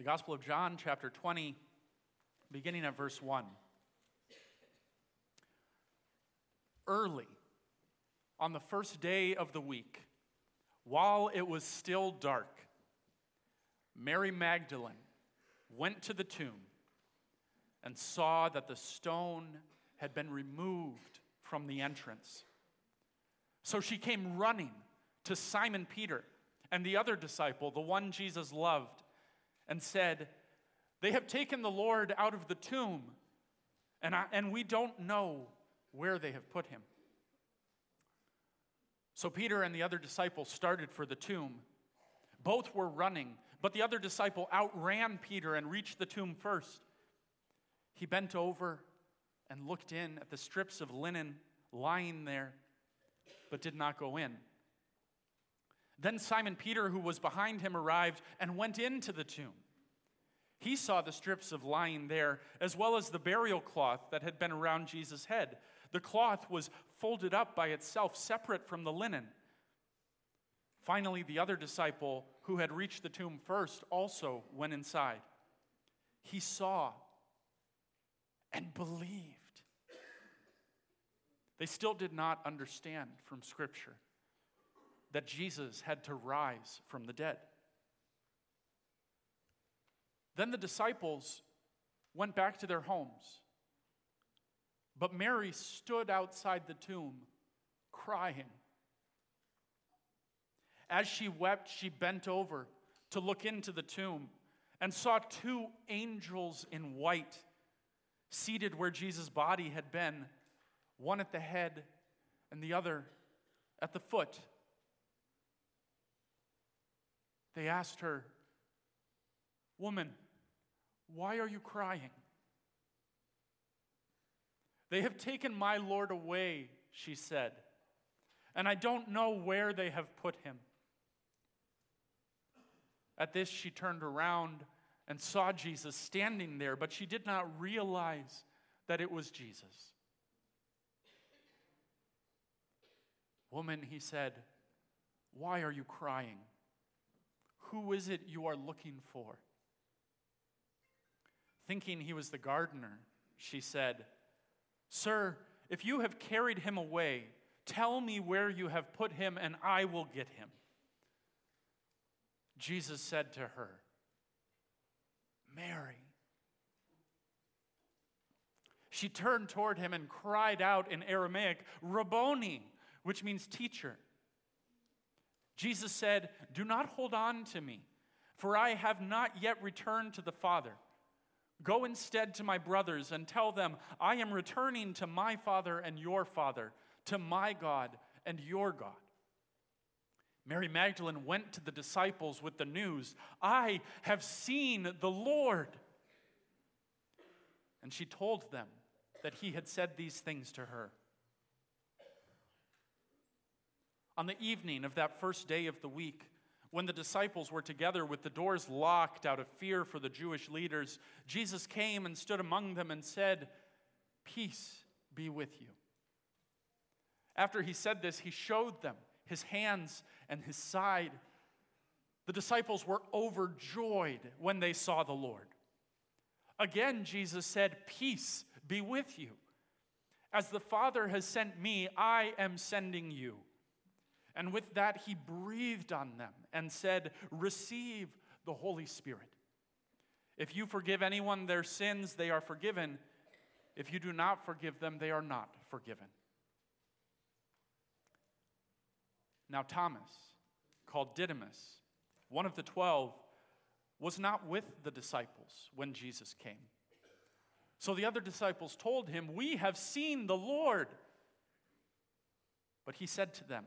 The Gospel of John, chapter 20, beginning at verse 1. Early, on the first day of the week, while it was still dark, Mary Magdalene went to the tomb and saw that the stone had been removed from the entrance. So she came running to Simon Peter and the other disciple, the one Jesus loved, and said, They have taken the Lord out of the tomb, and, I, and we don't know where they have put him. So Peter and the other disciple started for the tomb. Both were running, but the other disciple outran Peter and reached the tomb first. He bent over and looked in at the strips of linen lying there, but did not go in. Then Simon Peter, who was behind him, arrived and went into the tomb. He saw the strips of lying there, as well as the burial cloth that had been around Jesus' head. The cloth was folded up by itself, separate from the linen. Finally, the other disciple who had reached the tomb first also went inside. He saw and believed. They still did not understand from Scripture that Jesus had to rise from the dead. Then the disciples went back to their homes. But Mary stood outside the tomb crying. As she wept, she bent over to look into the tomb and saw two angels in white seated where Jesus' body had been, one at the head and the other at the foot. They asked her, Woman, why are you crying? They have taken my Lord away, she said, and I don't know where they have put him. At this, she turned around and saw Jesus standing there, but she did not realize that it was Jesus. Woman, he said, why are you crying? Who is it you are looking for? Thinking he was the gardener, she said, Sir, if you have carried him away, tell me where you have put him, and I will get him. Jesus said to her, Mary. She turned toward him and cried out in Aramaic, Rabboni, which means teacher. Jesus said, Do not hold on to me, for I have not yet returned to the Father. Go instead to my brothers and tell them, I am returning to my Father and your Father, to my God and your God. Mary Magdalene went to the disciples with the news I have seen the Lord. And she told them that he had said these things to her. On the evening of that first day of the week, when the disciples were together with the doors locked out of fear for the Jewish leaders, Jesus came and stood among them and said, Peace be with you. After he said this, he showed them his hands and his side. The disciples were overjoyed when they saw the Lord. Again, Jesus said, Peace be with you. As the Father has sent me, I am sending you. And with that, he breathed on them and said, Receive the Holy Spirit. If you forgive anyone their sins, they are forgiven. If you do not forgive them, they are not forgiven. Now, Thomas, called Didymus, one of the twelve, was not with the disciples when Jesus came. So the other disciples told him, We have seen the Lord. But he said to them,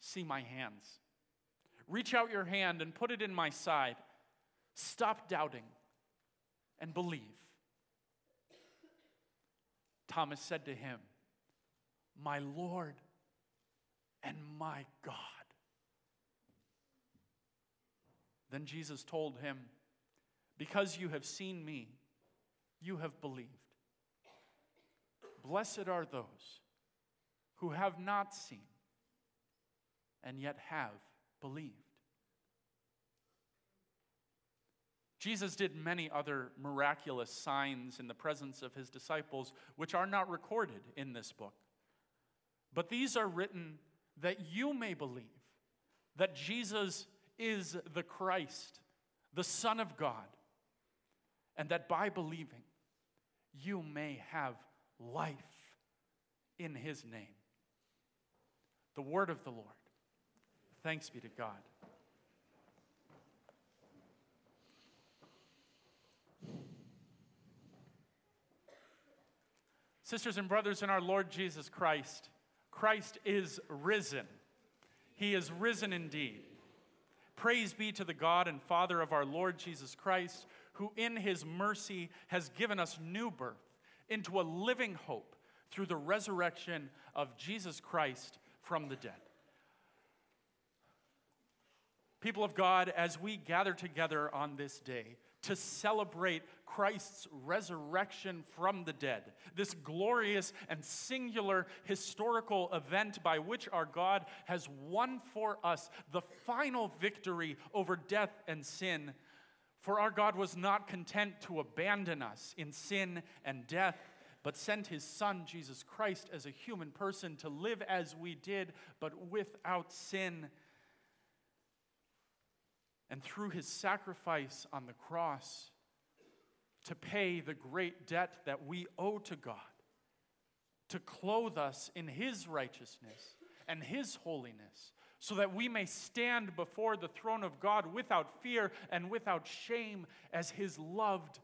See my hands. Reach out your hand and put it in my side. Stop doubting and believe. Thomas said to him, My Lord and my God. Then Jesus told him, Because you have seen me, you have believed. Blessed are those who have not seen and yet have believed. Jesus did many other miraculous signs in the presence of his disciples, which are not recorded in this book. But these are written that you may believe that Jesus is the Christ, the Son of God, and that by believing you may have life in his name. The word of the Lord. Thanks be to God. Sisters and brothers in our Lord Jesus Christ, Christ is risen. He is risen indeed. Praise be to the God and Father of our Lord Jesus Christ, who in his mercy has given us new birth into a living hope through the resurrection of Jesus Christ from the dead. People of God, as we gather together on this day, to celebrate Christ's resurrection from the dead, this glorious and singular historical event by which our God has won for us the final victory over death and sin. For our God was not content to abandon us in sin and death, but sent his Son, Jesus Christ, as a human person to live as we did, but without sin and through his sacrifice on the cross to pay the great debt that we owe to God, to clothe us in his righteousness and his holiness, so that we may stand before the throne of God without fear and without shame as his loved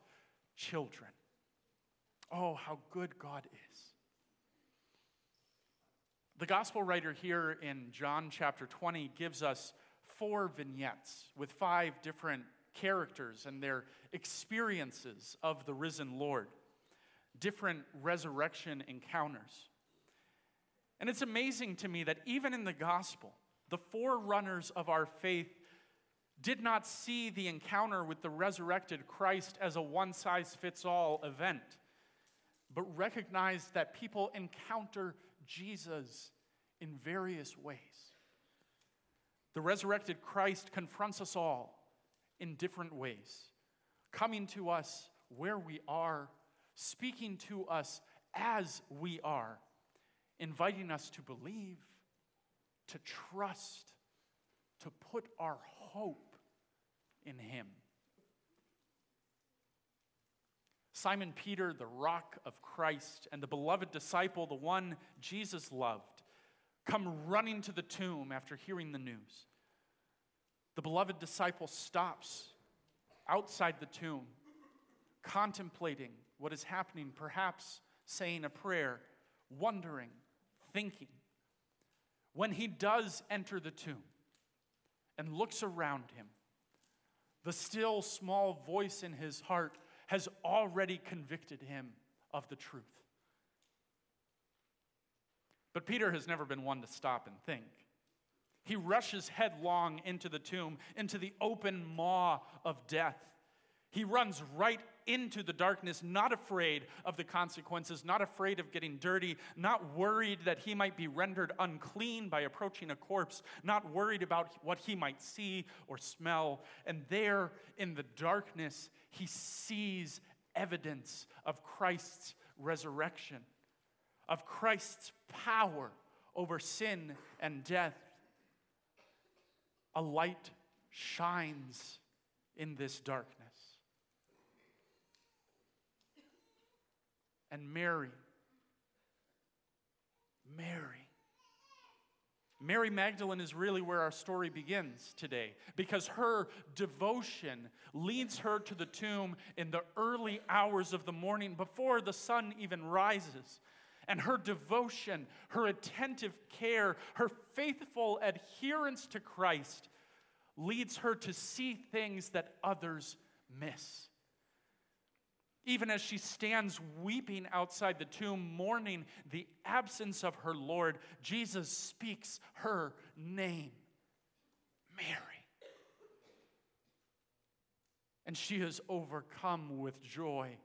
children. Oh, how good God is. The gospel writer here in John chapter 20 gives us four vignettes with five different characters and their experiences of the risen Lord, different resurrection encounters. And it's amazing to me that even in the gospel, the forerunners of our faith did not see the encounter with the resurrected Christ as a one size fits all event, but recognized that people encounter Jesus in various ways. The resurrected Christ confronts us all in different ways, coming to us where we are, speaking to us as we are, inviting us to believe, to trust, to put our hope in Him. Simon Peter, the rock of Christ, and the beloved disciple, the one Jesus loved, come running to the tomb after hearing the news. The beloved disciple stops outside the tomb, contemplating what is happening, perhaps saying a prayer, wondering, thinking. When he does enter the tomb and looks around him, the still small voice in his heart has already convicted him of the truth. But Peter has never been one to stop and think. He rushes headlong into the tomb, into the open maw of death. He runs right into the darkness, not afraid of the consequences, not afraid of getting dirty, not worried that he might be rendered unclean by approaching a corpse, not worried about what he might see or smell. And there in the darkness, he sees evidence of Christ's resurrection of Christ's power over sin and death. A light shines in this darkness. And Mary, Mary, Mary Magdalene is really where our story begins today because her devotion leads her to the tomb in the early hours of the morning before the sun even rises. And her devotion, her attentive care, her faithful adherence to Christ leads her to see things that others miss. Even as she stands weeping outside the tomb, mourning the absence of her Lord, Jesus speaks her name Mary. And she is overcome with joy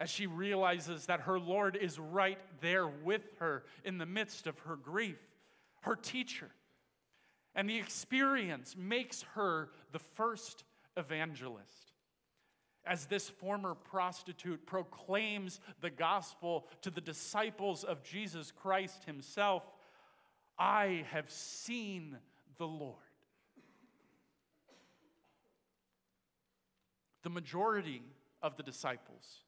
as she realizes that her Lord is right there with her in the midst of her grief, her teacher. And the experience makes her the first evangelist. As this former prostitute proclaims the gospel to the disciples of Jesus Christ himself, I have seen the Lord. The majority of the disciples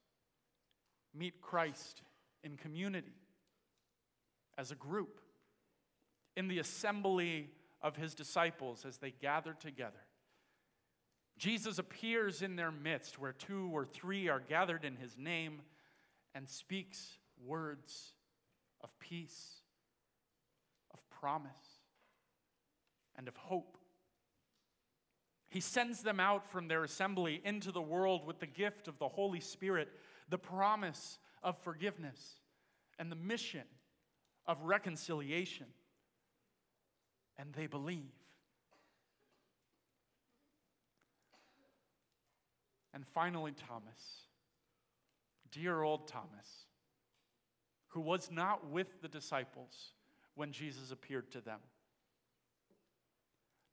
meet Christ in community, as a group, in the assembly of his disciples as they gather together. Jesus appears in their midst where two or three are gathered in his name and speaks words of peace, of promise, and of hope. He sends them out from their assembly into the world with the gift of the Holy Spirit, the promise of forgiveness, and the mission of reconciliation. And they believe. And finally, Thomas, dear old Thomas, who was not with the disciples when Jesus appeared to them.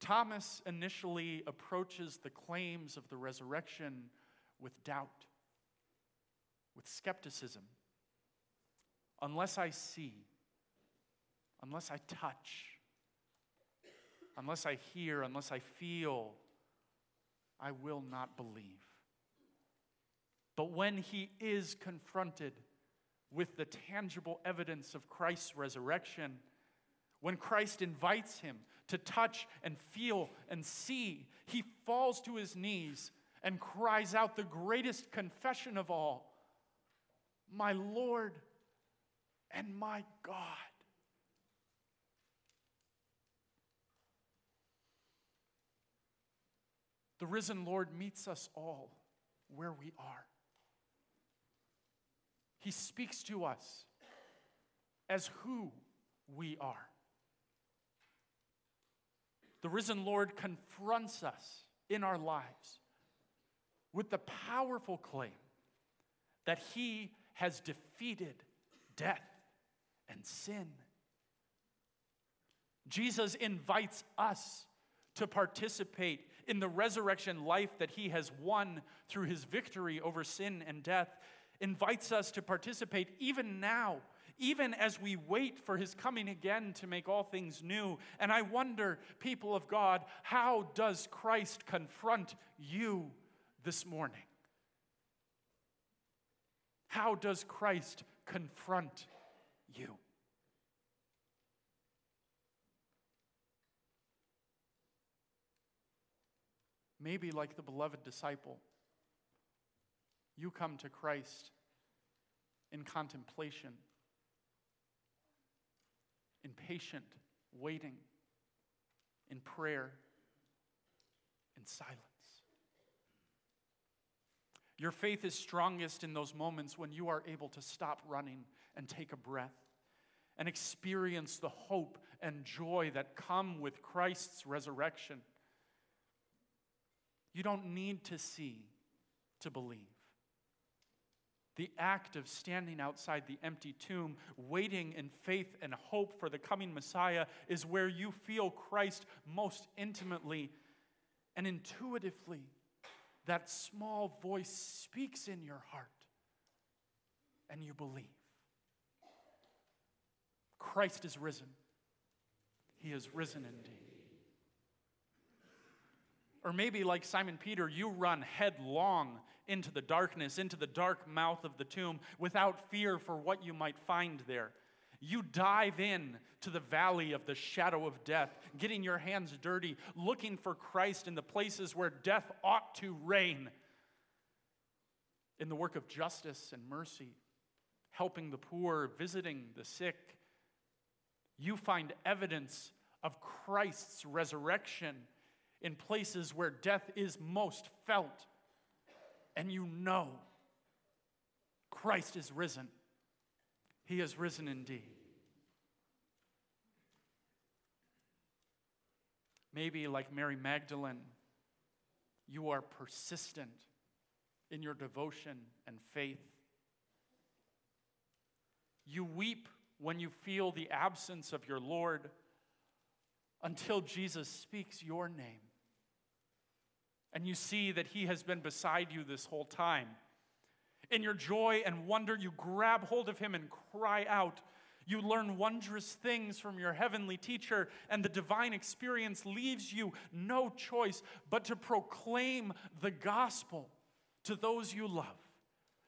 Thomas initially approaches the claims of the resurrection with doubt, with skepticism. Unless I see, unless I touch, unless I hear, unless I feel, I will not believe. But when he is confronted with the tangible evidence of Christ's resurrection, when Christ invites him to touch and feel and see, he falls to his knees and cries out the greatest confession of all My Lord and my God. The risen Lord meets us all where we are. He speaks to us as who we are. The risen Lord confronts us in our lives with the powerful claim that he has defeated death and sin. Jesus invites us to participate in the resurrection life that he has won through his victory over sin and death, invites us to participate even now even as we wait for his coming again to make all things new. And I wonder, people of God, how does Christ confront you this morning? How does Christ confront you? Maybe, like the beloved disciple, you come to Christ in contemplation in patient waiting, in prayer, in silence. Your faith is strongest in those moments when you are able to stop running and take a breath and experience the hope and joy that come with Christ's resurrection. You don't need to see to believe. The act of standing outside the empty tomb, waiting in faith and hope for the coming Messiah, is where you feel Christ most intimately and intuitively. That small voice speaks in your heart, and you believe. Christ is risen. He is risen indeed. Or maybe, like Simon Peter, you run headlong into the darkness, into the dark mouth of the tomb, without fear for what you might find there. You dive in to the valley of the shadow of death, getting your hands dirty, looking for Christ in the places where death ought to reign. In the work of justice and mercy, helping the poor, visiting the sick, you find evidence of Christ's resurrection in places where death is most felt and you know Christ is risen. He is risen indeed. Maybe, like Mary Magdalene, you are persistent in your devotion and faith. You weep when you feel the absence of your Lord until Jesus speaks your name. And you see that He has been beside you this whole time. In your joy and wonder, you grab hold of Him and cry out. You learn wondrous things from your heavenly teacher, and the divine experience leaves you no choice but to proclaim the gospel to those you love,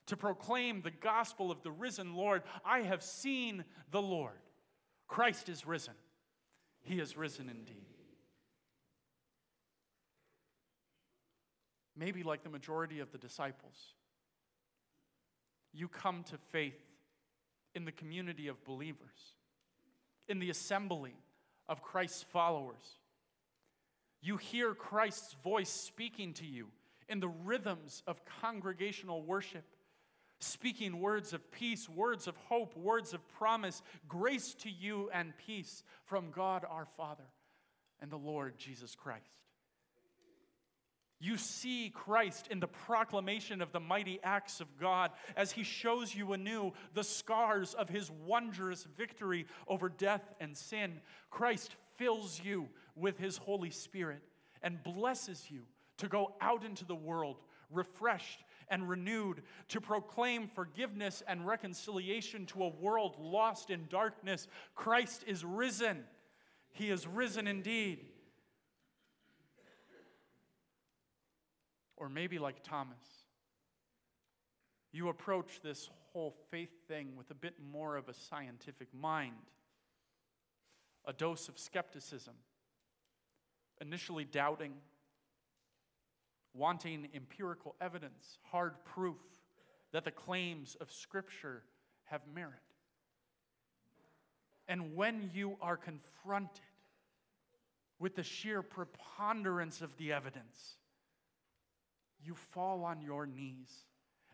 to proclaim the gospel of the risen Lord. I have seen the Lord. Christ is risen. He is risen indeed. Maybe like the majority of the disciples, you come to faith in the community of believers, in the assembly of Christ's followers. You hear Christ's voice speaking to you in the rhythms of congregational worship, speaking words of peace, words of hope, words of promise, grace to you and peace from God our Father and the Lord Jesus Christ. You see Christ in the proclamation of the mighty acts of God as he shows you anew the scars of his wondrous victory over death and sin. Christ fills you with his Holy Spirit and blesses you to go out into the world refreshed and renewed, to proclaim forgiveness and reconciliation to a world lost in darkness. Christ is risen. He is risen indeed. Or maybe like Thomas, you approach this whole faith thing with a bit more of a scientific mind, a dose of skepticism, initially doubting wanting empirical evidence, hard proof that the claims of Scripture have merit. And when you are confronted with the sheer preponderance of the evidence, you fall on your knees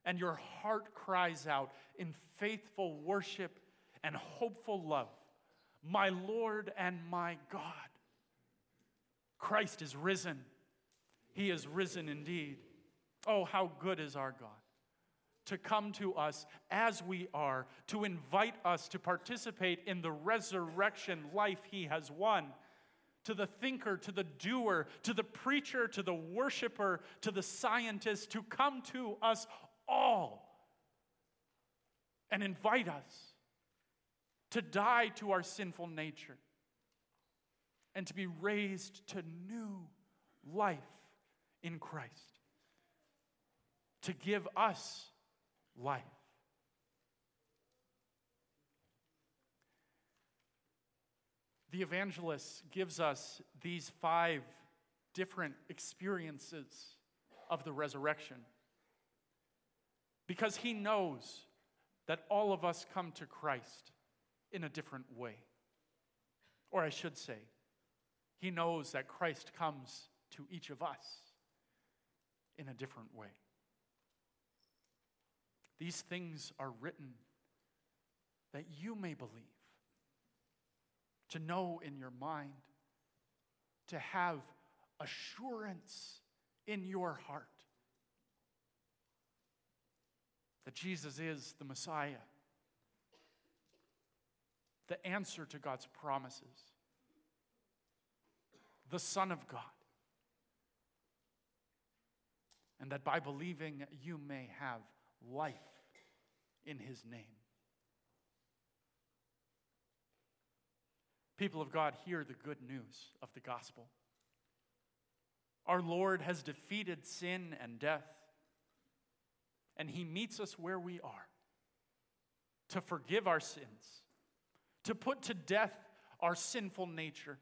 and your heart cries out in faithful worship and hopeful love My Lord and my God, Christ is risen. He is risen indeed. Oh, how good is our God to come to us as we are, to invite us to participate in the resurrection life He has won. To the thinker, to the doer, to the preacher, to the worshiper, to the scientist, to come to us all and invite us to die to our sinful nature and to be raised to new life in Christ to give us life. The evangelist gives us these five different experiences of the resurrection because he knows that all of us come to Christ in a different way. Or I should say, he knows that Christ comes to each of us in a different way. These things are written that you may believe, to know in your mind, to have assurance in your heart that Jesus is the Messiah, the answer to God's promises, the Son of God. And that by believing you may have life in his name. People of God, hear the good news of the gospel. Our Lord has defeated sin and death, and he meets us where we are to forgive our sins, to put to death our sinful nature,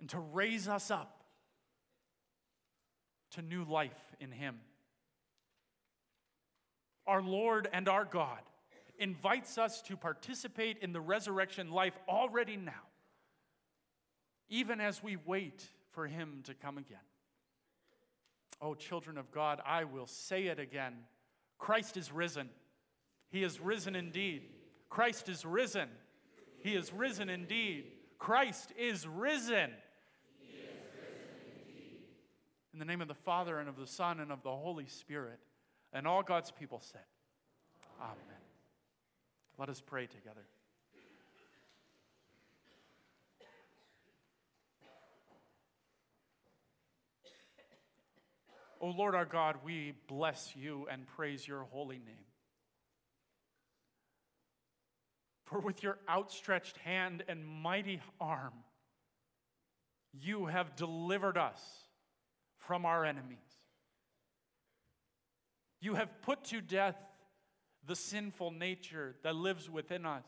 and to raise us up to new life in Him. Our Lord and our God invites us to participate in the resurrection life already now, even as we wait for Him to come again. Oh, children of God, I will say it again Christ is risen. He is risen indeed. Christ is risen. He is risen indeed. Christ is risen. In the name of the Father, and of the Son, and of the Holy Spirit. And all God's people said, Amen. Let us pray together. O Lord our God, we bless you and praise your holy name. For with your outstretched hand and mighty arm, you have delivered us from our enemies. You have put to death the sinful nature that lives within us.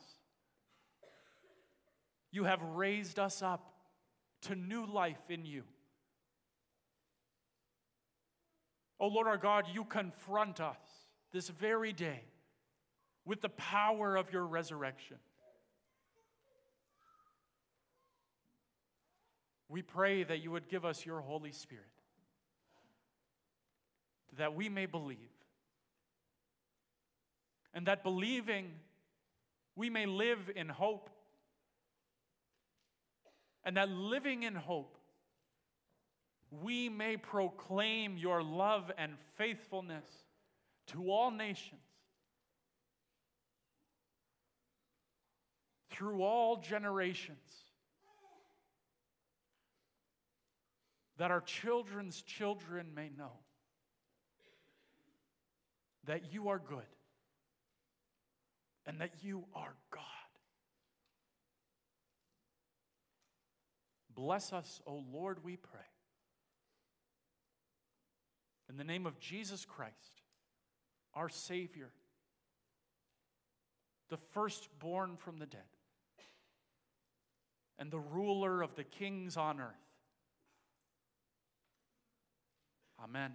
You have raised us up to new life in you. Oh Lord our God, you confront us this very day with the power of your resurrection. We pray that you would give us your Holy Spirit, that we may believe, and that believing we may live in hope, and that living in hope we may proclaim your love and faithfulness to all nations through all generations. That our children's children may know that you are good and that you are God. Bless us, O Lord, we pray. In the name of Jesus Christ, our Savior, the firstborn from the dead, and the ruler of the kings on earth. Amen.